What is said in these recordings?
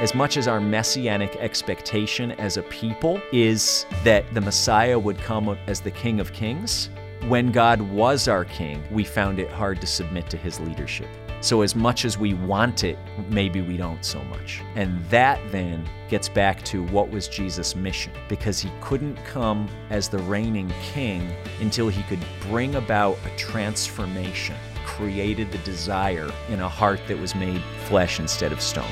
as much as our messianic expectation as a people is that the Messiah would come as the King of Kings, when God was our King, we found it hard to submit to his leadership. So, as much as we want it, maybe we don't so much. And that then gets back to what was Jesus' mission, because he couldn't come as the reigning king until he could bring about a transformation, created the desire in a heart that was made flesh instead of stone.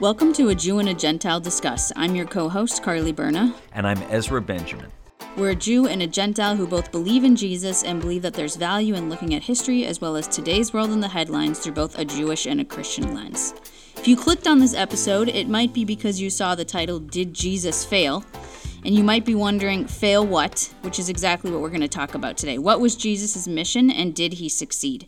Welcome to A Jew and a Gentile Discuss. I'm your co host, Carly Berna. And I'm Ezra Benjamin. We're a Jew and a Gentile who both believe in Jesus and believe that there's value in looking at history as well as today's world in the headlines through both a Jewish and a Christian lens. If you clicked on this episode, it might be because you saw the title, Did Jesus Fail? And you might be wondering, fail what? Which is exactly what we're going to talk about today. What was Jesus' mission and did he succeed?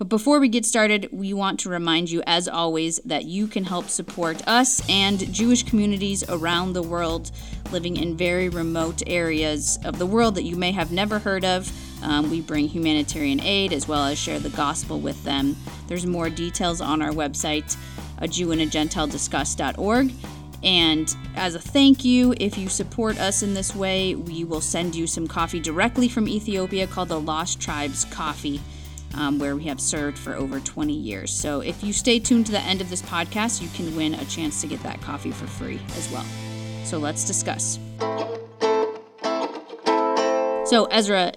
But before we get started, we want to remind you, as always, that you can help support us and Jewish communities around the world living in very remote areas of the world that you may have never heard of. Um, we bring humanitarian aid as well as share the gospel with them. There's more details on our website, a Jew and a Gentile discuss.org. And as a thank you, if you support us in this way, we will send you some coffee directly from Ethiopia called the Lost Tribes Coffee um, where we have served for over 20 years. So if you stay tuned to the end of this podcast, you can win a chance to get that coffee for free as well. So let's discuss. So, Ezra,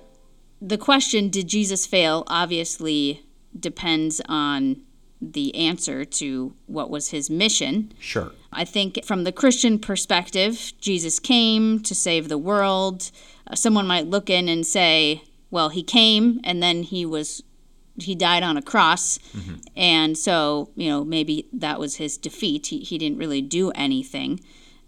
the question, did Jesus fail, obviously depends on the answer to what was his mission. Sure. I think from the Christian perspective, Jesus came to save the world. Uh, someone might look in and say, well, he came and then he was he died on a cross. Mm-hmm. and so you know maybe that was his defeat. He, he didn't really do anything.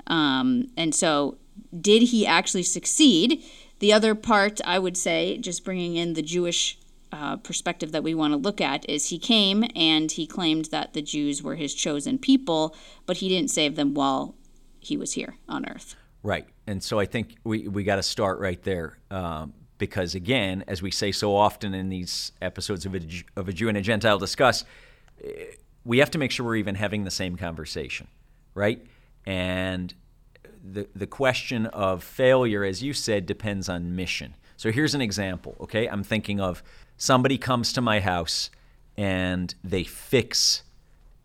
Um, and so did he actually succeed? The other part i would say just bringing in the jewish uh, perspective that we want to look at is he came and he claimed that the jews were his chosen people but he didn't save them while he was here on earth. Right. And so i think we, we got to start right there. Um, because again, as we say so often in these episodes of a, of a Jew and a Gentile discuss, eh, we have to make sure we're even having the same conversation, right? And the the question of failure, as you said, depends on mission. So here's an example. Okay, I'm thinking of somebody comes to my house and they fix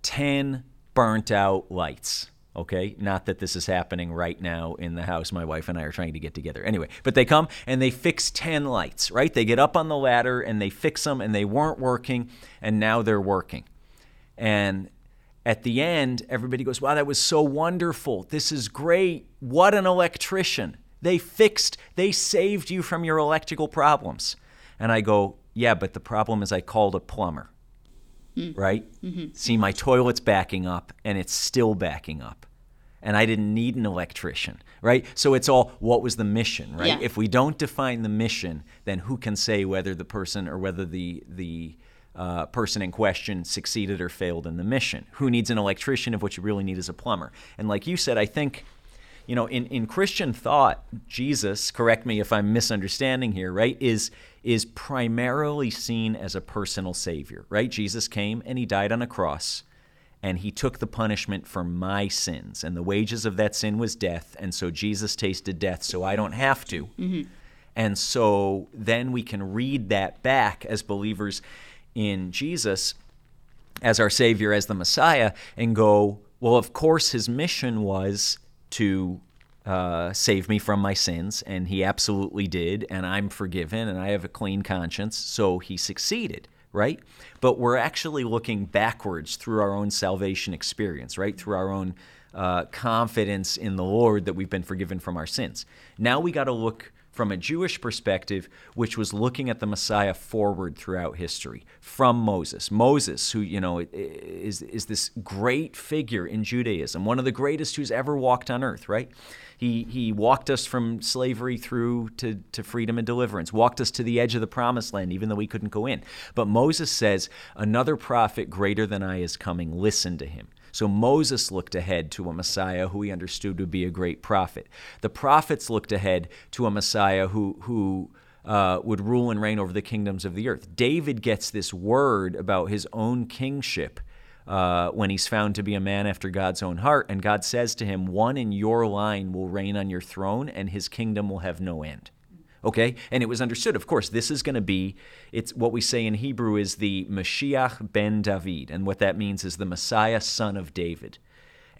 ten burnt out lights Okay, not that this is happening right now in the house. My wife and I are trying to get together. Anyway, but they come and they fix 10 lights, right? They get up on the ladder and they fix them and they weren't working and now they're working. And at the end, everybody goes, Wow, that was so wonderful. This is great. What an electrician. They fixed, they saved you from your electrical problems. And I go, Yeah, but the problem is I called a plumber mm. right? Mm-hmm. See, my toilet's backing up and it's still backing up. And I didn't need an electrician, right? So it's all what was the mission, right? Yeah. If we don't define the mission, then who can say whether the person or whether the the uh, person in question succeeded or failed in the mission? Who needs an electrician if what you really need is a plumber? And like you said, I think you know, in, in Christian thought, Jesus, correct me if I'm misunderstanding here, right, is is primarily seen as a personal savior, right? Jesus came and he died on a cross and he took the punishment for my sins and the wages of that sin was death and so Jesus tasted death so I don't have to. Mm-hmm. And so then we can read that back as believers in Jesus as our savior as the Messiah and go, well, of course his mission was to uh, save me from my sins, and he absolutely did, and I'm forgiven, and I have a clean conscience, so he succeeded, right? But we're actually looking backwards through our own salvation experience, right? Through our own uh, confidence in the Lord that we've been forgiven from our sins. Now we got to look from a Jewish perspective, which was looking at the Messiah forward throughout history from Moses. Moses, who, you know, is, is this great figure in Judaism, one of the greatest who's ever walked on earth, right? He, he walked us from slavery through to, to freedom and deliverance, walked us to the edge of the promised land, even though we couldn't go in. But Moses says, Another prophet greater than I is coming, listen to him. So Moses looked ahead to a Messiah who he understood would be a great prophet. The prophets looked ahead to a Messiah who, who uh, would rule and reign over the kingdoms of the earth. David gets this word about his own kingship uh, when he's found to be a man after God's own heart, and God says to him, One in your line will reign on your throne, and his kingdom will have no end. Okay? And it was understood, of course, this is going to be, it's what we say in Hebrew is the Mashiach ben David. And what that means is the Messiah, son of David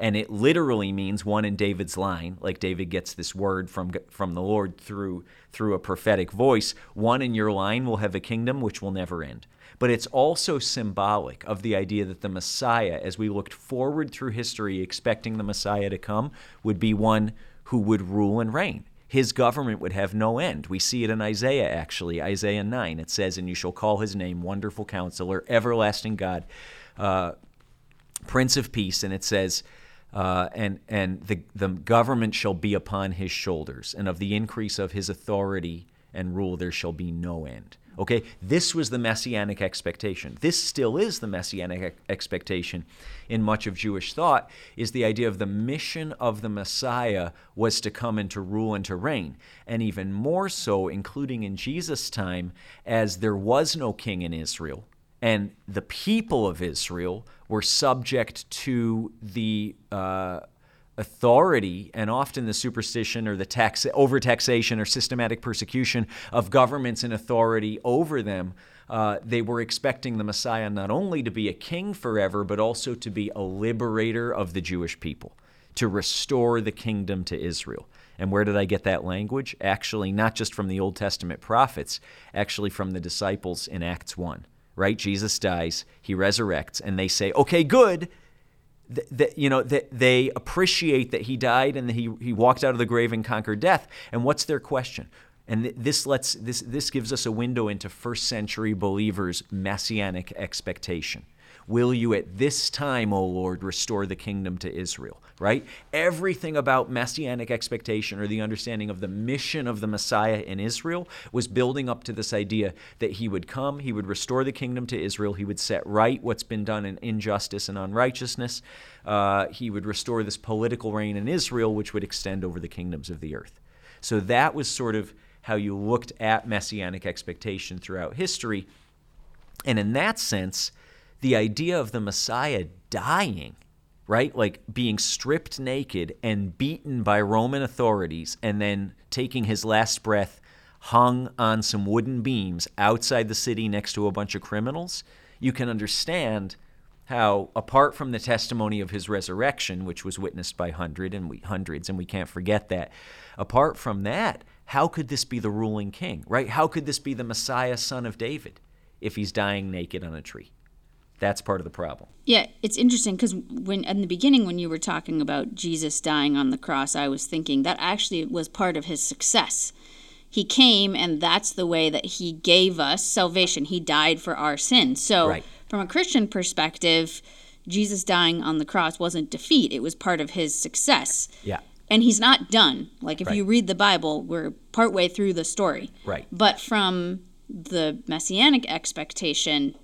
and it literally means one in David's line, like David gets this word from from the Lord through through a prophetic voice. One in your line will have a kingdom which will never end. But it's also symbolic of the idea that the Messiah, as we looked forward through history, expecting the Messiah to come, would be one who would rule and reign. His government would have no end. We see it in Isaiah, actually, Isaiah 9. It says, And you shall call his name Wonderful Counselor, Everlasting God, uh, Prince of Peace. And it says, uh, and and the, the government shall be upon his shoulders, and of the increase of his authority and rule there shall be no end. Okay, this was the messianic expectation. This still is the messianic expectation in much of Jewish thought is the idea of the mission of the Messiah was to come and to rule and to reign. And even more so, including in Jesus' time, as there was no king in Israel, and the people of Israel were subject to the uh, authority and often the superstition or the tax overtaxation or systematic persecution of governments and authority over them. Uh, they were expecting the Messiah not only to be a king forever, but also to be a liberator of the Jewish people, to restore the kingdom to Israel. And where did I get that language? Actually, not just from the Old Testament prophets, actually from the disciples in Acts 1 right? Jesus dies, he resurrects, and they say, okay, good. That you know that they appreciate that he died and that he, he walked out of the grave and conquered death. And what's their question? And th- this lets this this gives us a window into first century believers' messianic expectation. Will you at this time, O Lord, restore the kingdom to Israel? Right? Everything about messianic expectation or the understanding of the mission of the Messiah in Israel was building up to this idea that he would come, he would restore the kingdom to Israel, he would set right what's been done in injustice and unrighteousness, uh, he would restore this political reign in Israel, which would extend over the kingdoms of the earth. So that was sort of how you looked at messianic expectation throughout history. And in that sense, the idea of the Messiah dying, right? Like being stripped naked and beaten by Roman authorities and then taking his last breath hung on some wooden beams outside the city next to a bunch of criminals, you can understand how, apart from the testimony of his resurrection, which was witnessed by hundred and we, hundreds, and we can't forget that, apart from that, how could this be the ruling king, right? How could this be the Messiah, son of David, if he's dying naked on a tree? That's part of the problem. Yeah, it's interesting because when in the beginning when you were talking about Jesus dying on the cross, I was thinking that actually was part of his success. He came, and that's the way that he gave us salvation. He died for our sins. So, right. from a Christian perspective, Jesus dying on the cross wasn't defeat; it was part of his success. Yeah. And he's not done. Like if right. you read the Bible, we're partway through the story. Right. But from the messianic expectation,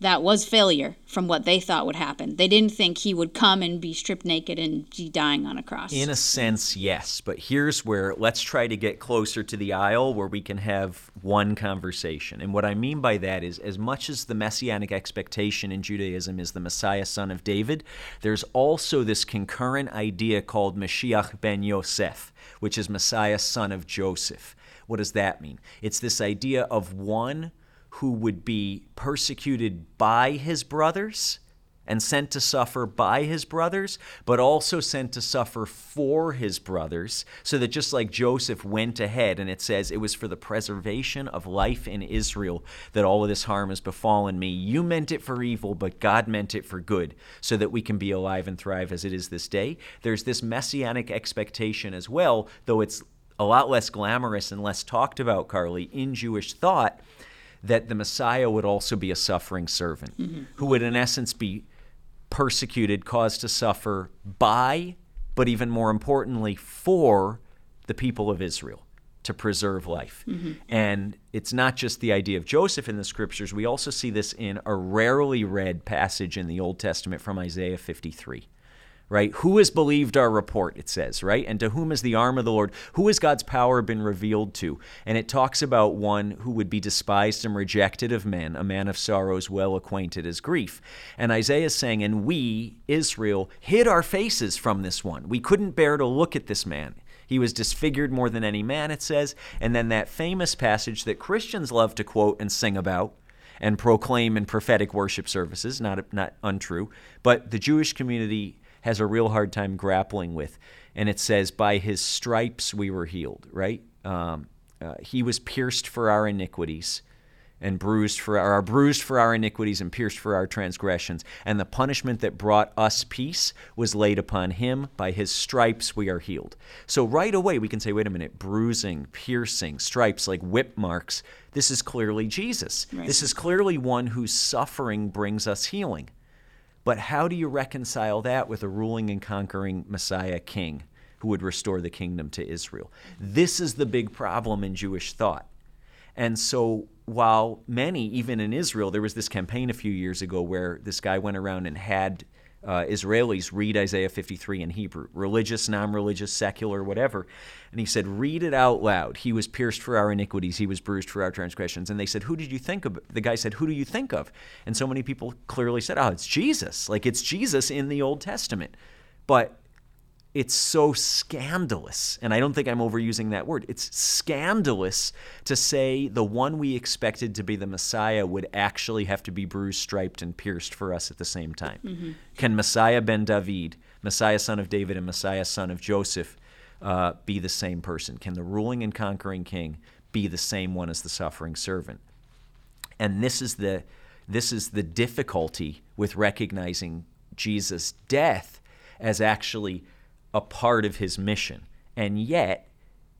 that was failure from what they thought would happen. They didn't think he would come and be stripped naked and be dying on a cross. In a sense, yes. But here's where let's try to get closer to the aisle where we can have one conversation. And what I mean by that is, as much as the messianic expectation in Judaism is the Messiah, son of David, there's also this concurrent idea called Mashiach ben Yosef, which is Messiah, son of Joseph. What does that mean? It's this idea of one who would be persecuted by his brothers and sent to suffer by his brothers, but also sent to suffer for his brothers, so that just like Joseph went ahead, and it says, It was for the preservation of life in Israel that all of this harm has befallen me. You meant it for evil, but God meant it for good, so that we can be alive and thrive as it is this day. There's this messianic expectation as well, though it's a lot less glamorous and less talked about, Carly, in Jewish thought that the Messiah would also be a suffering servant mm-hmm. who would, in essence, be persecuted, caused to suffer by, but even more importantly, for the people of Israel to preserve life. Mm-hmm. And it's not just the idea of Joseph in the scriptures, we also see this in a rarely read passage in the Old Testament from Isaiah 53. Right? Who has believed our report, it says, right? And to whom has the arm of the Lord, who has God's power been revealed to? And it talks about one who would be despised and rejected of men, a man of sorrows, well acquainted as grief. And Isaiah is saying, And we, Israel, hid our faces from this one. We couldn't bear to look at this man. He was disfigured more than any man, it says. And then that famous passage that Christians love to quote and sing about and proclaim in prophetic worship services, not, not untrue, but the Jewish community has a real hard time grappling with. And it says, By his stripes we were healed, right? Um, uh, he was pierced for our iniquities and bruised for our bruised for our iniquities and pierced for our transgressions and the punishment that brought us peace was laid upon him by his stripes we are healed so right away we can say wait a minute bruising piercing stripes like whip marks this is clearly jesus right. this is clearly one whose suffering brings us healing but how do you reconcile that with a ruling and conquering messiah king who would restore the kingdom to israel? This is the big problem in jewish thought. And so while many, even in Israel, there was this campaign a few years ago where this guy went around and had uh, Israelis read Isaiah 53 in Hebrew, religious, non religious, secular, whatever. And he said, Read it out loud. He was pierced for our iniquities, he was bruised for our transgressions. And they said, Who did you think of? The guy said, Who do you think of? And so many people clearly said, Oh, it's Jesus. Like it's Jesus in the Old Testament. But it's so scandalous, and I don't think I'm overusing that word. It's scandalous to say the one we expected to be the Messiah would actually have to be bruised, striped, and pierced for us at the same time. Mm-hmm. Can Messiah ben David, Messiah son of David, and Messiah son of Joseph uh, be the same person? Can the ruling and conquering king be the same one as the suffering servant? And this is the this is the difficulty with recognizing Jesus' death as actually a part of his mission. And yet,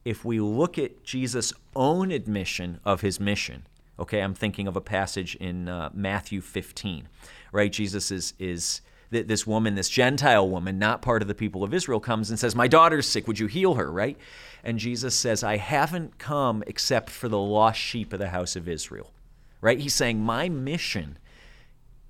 if we look at Jesus' own admission of his mission, okay, I'm thinking of a passage in uh, Matthew 15, right? Jesus is, is th- this woman, this Gentile woman, not part of the people of Israel, comes and says, My daughter's sick, would you heal her, right? And Jesus says, I haven't come except for the lost sheep of the house of Israel, right? He's saying, My mission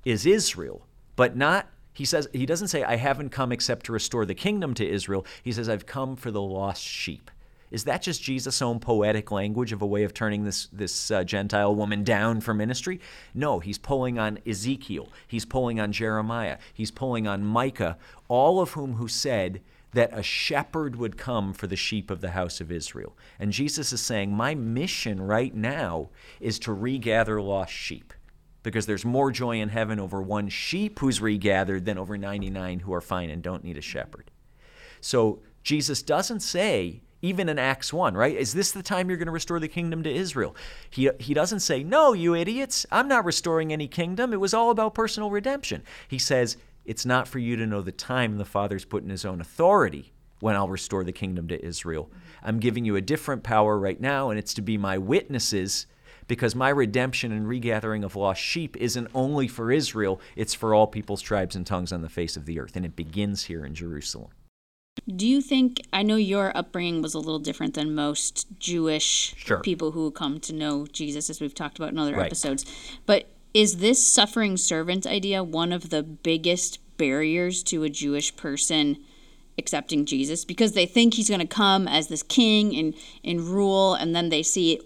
is Israel, but not he says he doesn't say I haven't come except to restore the kingdom to Israel. He says I've come for the lost sheep. Is that just Jesus' own poetic language of a way of turning this this uh, Gentile woman down for ministry? No, he's pulling on Ezekiel. He's pulling on Jeremiah. He's pulling on Micah, all of whom who said that a shepherd would come for the sheep of the house of Israel. And Jesus is saying, My mission right now is to regather lost sheep because there's more joy in heaven over one sheep who's regathered than over 99 who are fine and don't need a shepherd. So Jesus doesn't say, even in Acts 1, right? Is this the time you're going to restore the kingdom to Israel? He, he doesn't say, No, you idiots, I'm not restoring any kingdom. It was all about personal redemption. He says, It's not for you to know the time the Father's put in his own authority when I'll restore the kingdom to Israel. I'm giving you a different power right now, and it's to be my witnesses because my redemption and regathering of lost sheep isn't only for Israel, it's for all peoples, tribes, and tongues on the face of the earth. And it begins here in Jerusalem. Do you think, I know your upbringing was a little different than most Jewish sure. people who come to know Jesus, as we've talked about in other right. episodes, but is this suffering servant idea one of the biggest barriers to a Jewish person accepting Jesus? Because they think he's going to come as this king and, and rule, and then they see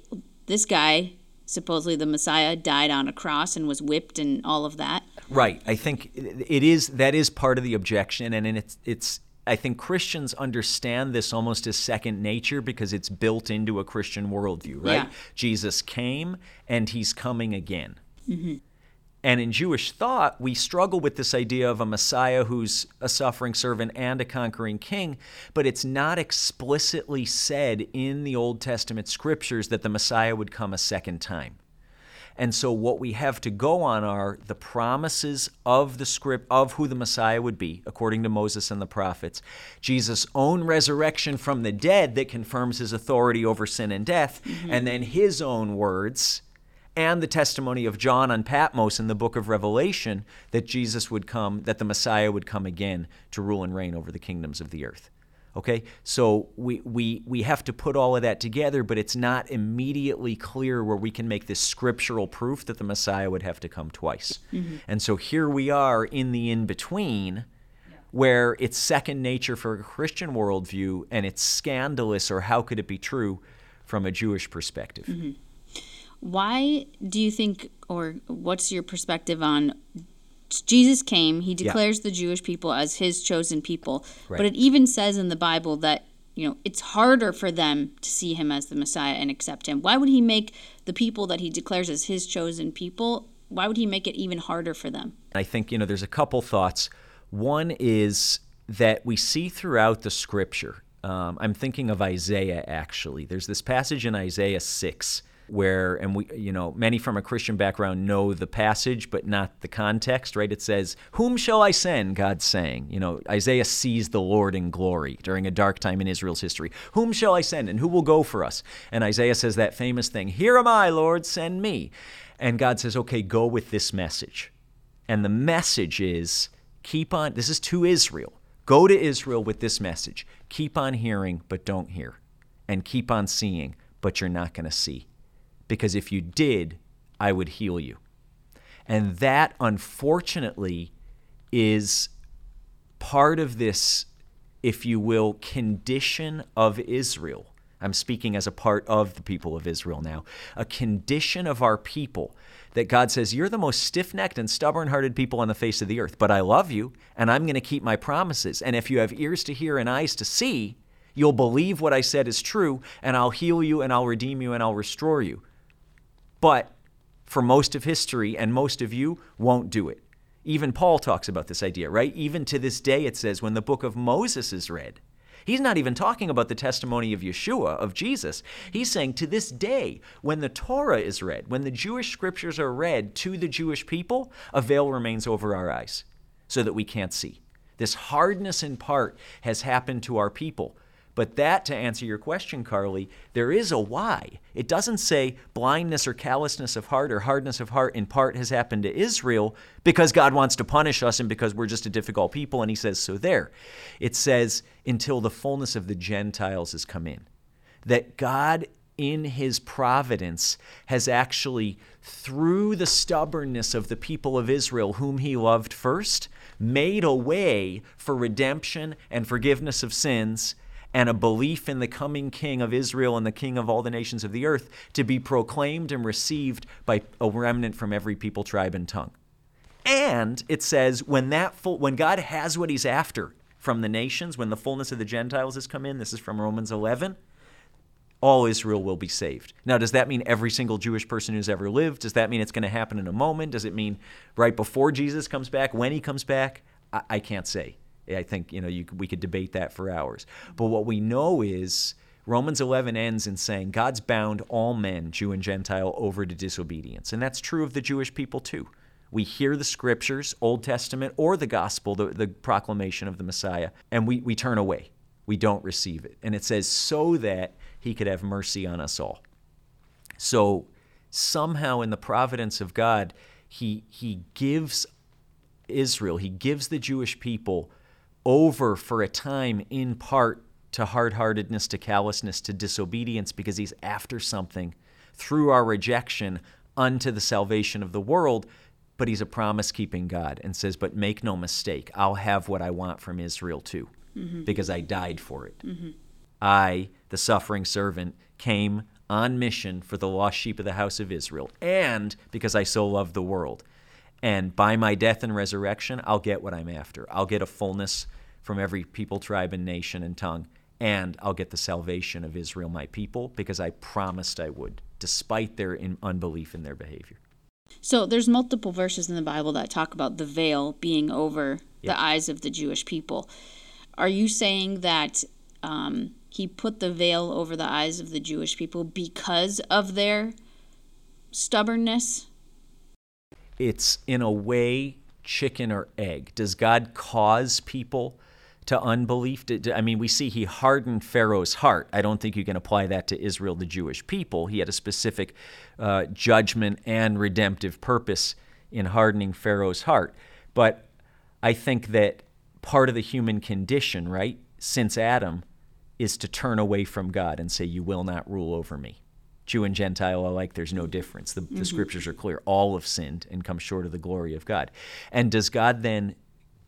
this guy supposedly the Messiah died on a cross and was whipped and all of that. Right. I think it is that is part of the objection, and it's it's. I think Christians understand this almost as second nature because it's built into a Christian worldview, right? Yeah. Jesus came and he's coming again. Mm-hmm. And in Jewish thought, we struggle with this idea of a Messiah who's a suffering servant and a conquering king, but it's not explicitly said in the Old Testament scriptures that the Messiah would come a second time. And so what we have to go on are the promises of the script of who the Messiah would be, according to Moses and the prophets, Jesus' own resurrection from the dead that confirms his authority over sin and death, mm-hmm. and then his own words and the testimony of John on Patmos in the book of Revelation that Jesus would come, that the Messiah would come again to rule and reign over the kingdoms of the earth. Okay? So we, we, we have to put all of that together, but it's not immediately clear where we can make this scriptural proof that the Messiah would have to come twice. Mm-hmm. And so here we are in the in between where it's second nature for a Christian worldview and it's scandalous or how could it be true from a Jewish perspective. Mm-hmm. Why do you think, or what's your perspective on Jesus came, he declares yeah. the Jewish people as his chosen people, right. but it even says in the Bible that you know it's harder for them to see him as the Messiah and accept him. Why would he make the people that he declares as his chosen people? Why would he make it even harder for them? I think you know there's a couple thoughts. One is that we see throughout the scripture. Um, I'm thinking of Isaiah actually. There's this passage in Isaiah 6 where, and we, you know, many from a Christian background know the passage, but not the context, right? It says, Whom shall I send? God's saying. You know, Isaiah sees the Lord in glory during a dark time in Israel's history. Whom shall I send? And who will go for us? And Isaiah says that famous thing, Here am I, Lord, send me. And God says, Okay, go with this message. And the message is, keep on, this is to Israel. Go to Israel with this message. Keep on hearing, but don't hear. And keep on seeing, but you're not going to see. Because if you did, I would heal you. And that, unfortunately, is part of this, if you will, condition of Israel. I'm speaking as a part of the people of Israel now. A condition of our people that God says, You're the most stiff necked and stubborn hearted people on the face of the earth, but I love you and I'm going to keep my promises. And if you have ears to hear and eyes to see, you'll believe what I said is true, and I'll heal you and I'll redeem you and I'll restore you. But for most of history, and most of you won't do it. Even Paul talks about this idea, right? Even to this day, it says when the book of Moses is read, He's not even talking about the testimony of Yeshua, of Jesus. He's saying to this day, when the Torah is read, when the Jewish scriptures are read to the Jewish people, a veil remains over our eyes so that we can't see. This hardness in part has happened to our people. But that, to answer your question, Carly, there is a why. It doesn't say blindness or callousness of heart or hardness of heart in part has happened to Israel because God wants to punish us and because we're just a difficult people, and He says so there. It says until the fullness of the Gentiles has come in. That God in his providence has actually, through the stubbornness of the people of Israel, whom he loved first, made a way for redemption and forgiveness of sins and a belief in the coming king of Israel and the king of all the nations of the earth to be proclaimed and received by a remnant from every people, tribe, and tongue. And it says when that full, when God has what he's after from the nations, when the fullness of the Gentiles has come in, this is from Romans 11, all Israel will be saved. Now, does that mean every single Jewish person who's ever lived? Does that mean it's going to happen in a moment? Does it mean right before Jesus comes back, when he comes back? I, I can't say. I think you know you, we could debate that for hours. But what we know is Romans 11 ends in saying God's bound all men, Jew and Gentile, over to disobedience, and that's true of the Jewish people too. We hear the scriptures, Old Testament or the gospel, the, the proclamation of the Messiah, and we, we turn away. We don't receive it. And it says, so that he could have mercy on us all. So somehow in the providence of God, he, he gives Israel, he gives the Jewish people over for a time in part to hard heartedness, to callousness, to disobedience, because he's after something through our rejection unto the salvation of the world. But he's a promise keeping God and says, But make no mistake, I'll have what I want from Israel too, mm-hmm. because I died for it. Mm-hmm. I, the suffering servant, came on mission for the lost sheep of the house of Israel, and because I so love the world. And by my death and resurrection, I'll get what I'm after. I'll get a fullness from every people, tribe, and nation and tongue. And I'll get the salvation of Israel, my people, because I promised I would, despite their in unbelief in their behavior. So there's multiple verses in the Bible that talk about the veil being over yep. the eyes of the Jewish people. Are you saying that um, he put the veil over the eyes of the Jewish people because of their stubbornness? it's in a way chicken or egg. Does God cause people to unbelief? I mean, we see he hardened Pharaoh's heart. I don't think you can apply that to Israel, the Jewish people. He had a specific uh, judgment and redemptive purpose in hardening Pharaoh's heart. But I think that part of the human condition, right, since Adam, is to turn away from God and say, You will not rule over me. Jew and Gentile alike, there's no difference. The, mm-hmm. the scriptures are clear. All have sinned and come short of the glory of God. And does God then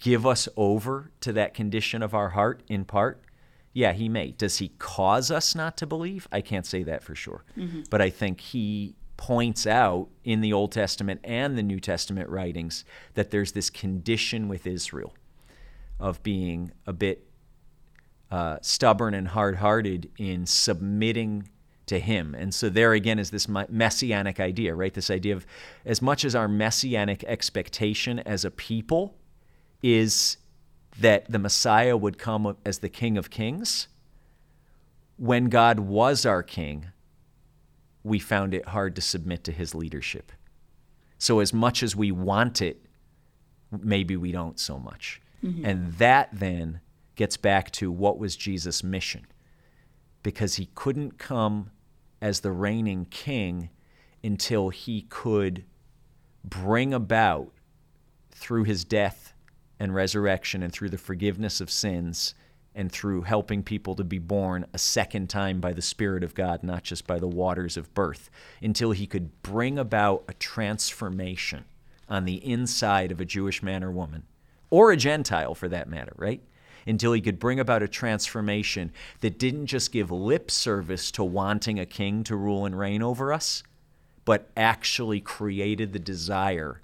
give us over to that condition of our heart in part? Yeah, he may. Does he cause us not to believe? I can't say that for sure. But I think he points out in the Old Testament and the New Testament writings that there's this condition with Israel of being a bit uh, stubborn and hard hearted in submitting to Him. And so, there again is this messianic idea, right? This idea of as much as our messianic expectation as a people is that the Messiah would come as the King of Kings, when God was our King, we found it hard to submit to His leadership. So, as much as we want it, maybe we don't so much. Mm-hmm. And that then gets back to what was Jesus' mission. Because he couldn't come as the reigning king until he could bring about, through his death and resurrection and through the forgiveness of sins and through helping people to be born a second time by the Spirit of God, not just by the waters of birth, until he could bring about a transformation on the inside of a Jewish man or woman, or a Gentile for that matter, right? Until he could bring about a transformation that didn't just give lip service to wanting a king to rule and reign over us, but actually created the desire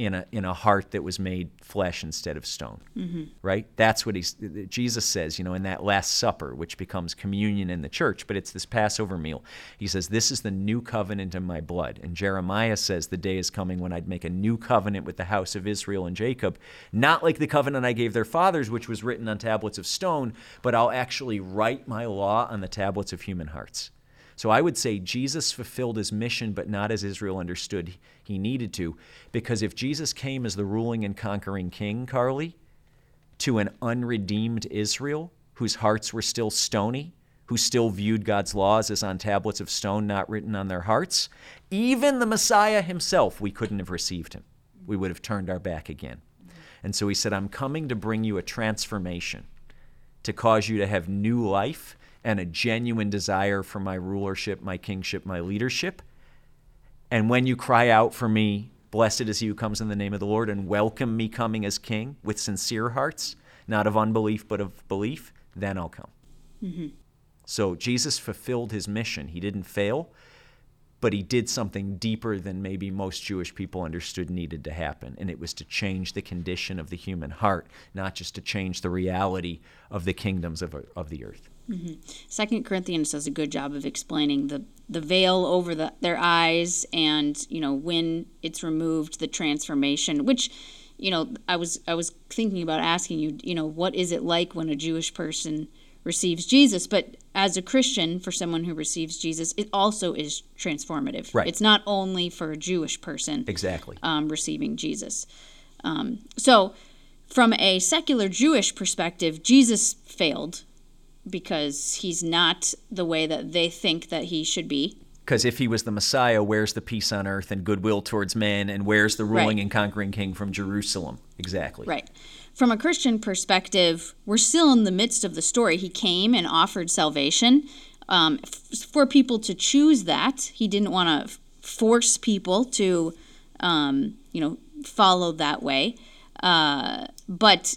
in a in a heart that was made flesh instead of stone. Mm-hmm. Right? That's what he's Jesus says, you know, in that last supper which becomes communion in the church, but it's this Passover meal. He says, "This is the new covenant in my blood." And Jeremiah says, "The day is coming when I'd make a new covenant with the house of Israel and Jacob, not like the covenant I gave their fathers which was written on tablets of stone, but I'll actually write my law on the tablets of human hearts." So I would say Jesus fulfilled his mission, but not as Israel understood he needed to. Because if Jesus came as the ruling and conquering king, Carly, to an unredeemed Israel whose hearts were still stony, who still viewed God's laws as on tablets of stone not written on their hearts, even the Messiah himself, we couldn't have received him. We would have turned our back again. And so he said, I'm coming to bring you a transformation, to cause you to have new life and a genuine desire for my rulership, my kingship, my leadership. And when you cry out for me, blessed is he who comes in the name of the Lord, and welcome me coming as king with sincere hearts, not of unbelief, but of belief, then I'll come. Mm-hmm. So Jesus fulfilled his mission. He didn't fail, but he did something deeper than maybe most Jewish people understood needed to happen. And it was to change the condition of the human heart, not just to change the reality of the kingdoms of, of the earth. Second Corinthians does a good job of explaining the the veil over the, their eyes, and you know when it's removed, the transformation. Which, you know, I was I was thinking about asking you, you know, what is it like when a Jewish person receives Jesus? But as a Christian, for someone who receives Jesus, it also is transformative. Right. It's not only for a Jewish person Exactly. um, receiving Jesus. Um, so, from a secular Jewish perspective, Jesus failed because he's not the way that they think that he should be. Because if he was the Messiah, where's the peace on earth and goodwill towards men, and where's the ruling Right. and conquering king from Jerusalem? Exactly. Right. From a Christian perspective, we're still in the midst of the story. He came and offered salvation um, f- for people to choose that. He didn't want to f- force people to, um, you know, follow that way. Uh, but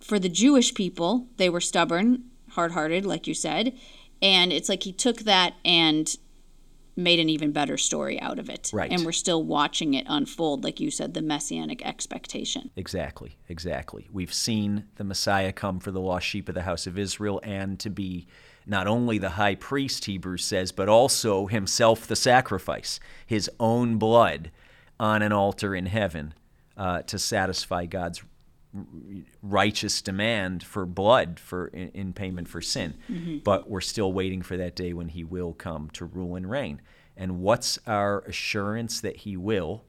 for the Jewish people, they were stubborn, hard hearted, like you said. And it's like he took that and made an even better story out of it. Right. And we're still watching it unfold, like you said, the messianic expectation. Exactly, exactly. We've seen the Messiah come for the lost sheep of the house of Israel and to be not only the high priest, Hebrews says, but also himself the sacrifice, his own blood on an altar in heaven uh, to satisfy God's righteous demand for blood for in, in payment for sin. Mm-hmm. But we're still waiting for that day when he will come to rule and reign. And what's our assurance that he will?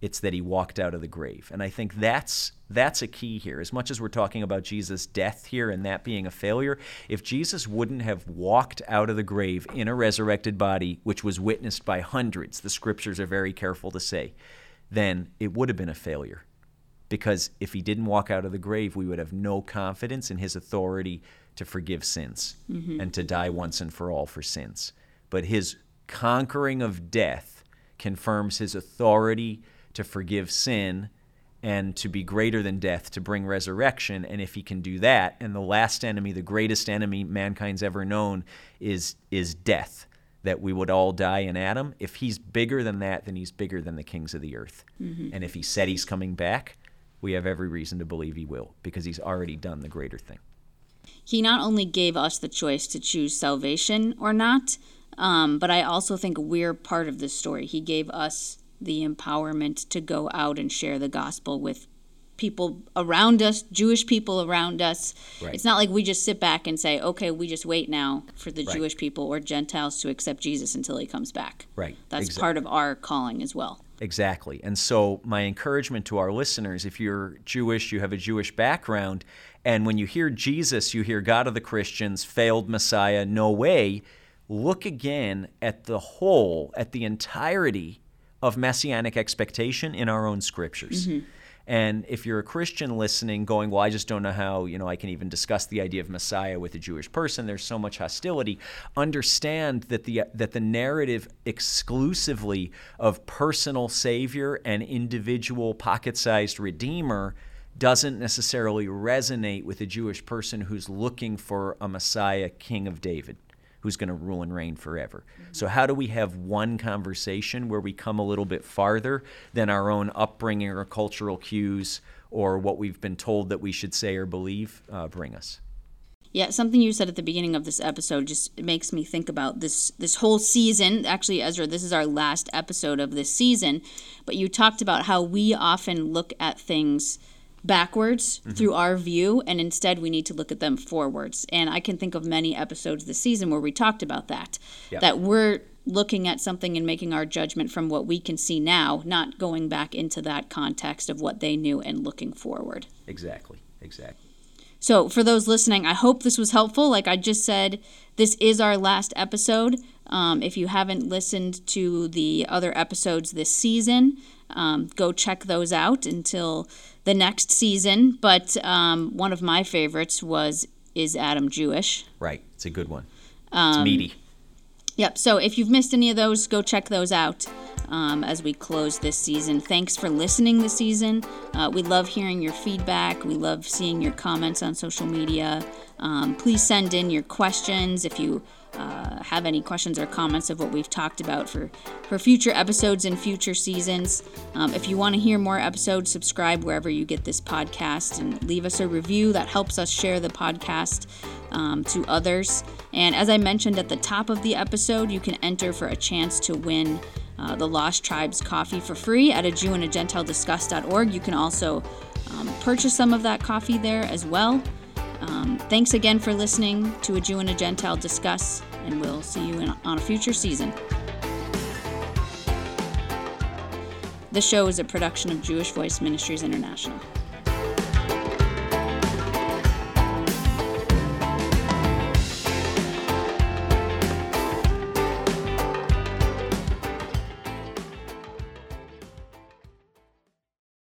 it's that he walked out of the grave and i think that's that's a key here as much as we're talking about jesus death here and that being a failure if jesus wouldn't have walked out of the grave in a resurrected body which was witnessed by hundreds the scriptures are very careful to say then it would have been a failure because if he didn't walk out of the grave we would have no confidence in his authority to forgive sins and to die once and for all for sins but his conquering of death confirms his authority to forgive sin and to be greater than death, to bring resurrection. And if he can do that, and the last enemy, the greatest enemy mankind's ever known, is is death, that we would all die in Adam. If he's bigger than that, then he's bigger than the kings of the earth. Mm-hmm. And if he said he's coming back, we have every reason to believe he will, because he's already done the greater thing. He not only gave us the choice to choose salvation or not, um, but I also think we're part of this story. He gave us the empowerment to go out and share the gospel with people around us, Jewish people around us. Right. It's not like we just sit back and say, okay, we just wait now for the right. Jewish people or Gentiles to accept Jesus until he comes back. Right. That's exactly. part of our calling as well. Exactly. And so, my encouragement to our listeners if you're Jewish, you have a Jewish background, and when you hear Jesus, you hear God of the Christians, failed Messiah, no way, look again at the whole, at the entirety of messianic expectation in our own scriptures. Mm-hmm. And if you're a Christian listening, going, well, I just don't know how, you know, I can even discuss the idea of Messiah with a Jewish person. There's so much hostility. Understand that the that the narrative exclusively of personal Savior and individual pocket-sized Redeemer doesn't necessarily resonate with a Jewish person who's looking for a Messiah, King of David who's going to rule and reign forever. Mm-hmm. So, how do we have one conversation where we come a little bit farther than our own upbringing or cultural cues or what we've been told that we should say or believe uh, bring us? Yeah, something you said at the beginning of this episode just makes me think about this this whole season. Actually, Ezra, this is our last episode of this season, but you talked about how we often look at things backwards mm-hmm. through our view, and instead we need to look at them forwards. And I can think of many episodes this season where we talked about that. Yep. That we're looking at something and making our judgment from what we can see now, not going back into that context of what they knew and looking forward. Exactly, exactly. So, for those listening, I hope this was helpful. Like I just said, this is our last episode. Um, if you haven't listened to the other episodes this season, um, go check those out until the next season. But um, one of my favorites was Is Adam Jewish? Right. It's a good one. Um, it's meaty. Yep. So if you've missed any of those, go check those out um, as we close this season. Thanks for listening this season. Uh, we love hearing your feedback. We love seeing your comments on social media. Um, please send in your questions if you uh, have any questions or comments of what we've talked about for, for future episodes and future seasons. Um, if you want to hear more episodes, subscribe wherever you get this podcast and leave us a review. That helps us share the podcast um, to others. And as I mentioned at the top of the episode, you can enter for a chance to win. Uh, the Lost Tribes coffee for free at a Jew and a Gentile discuss.org. You can also um, purchase some of that coffee there as well. Um, thanks again for listening to A Jew and a Gentile Discuss, and we'll see you in, on a future season. The show is a production of Jewish Voice Ministries International.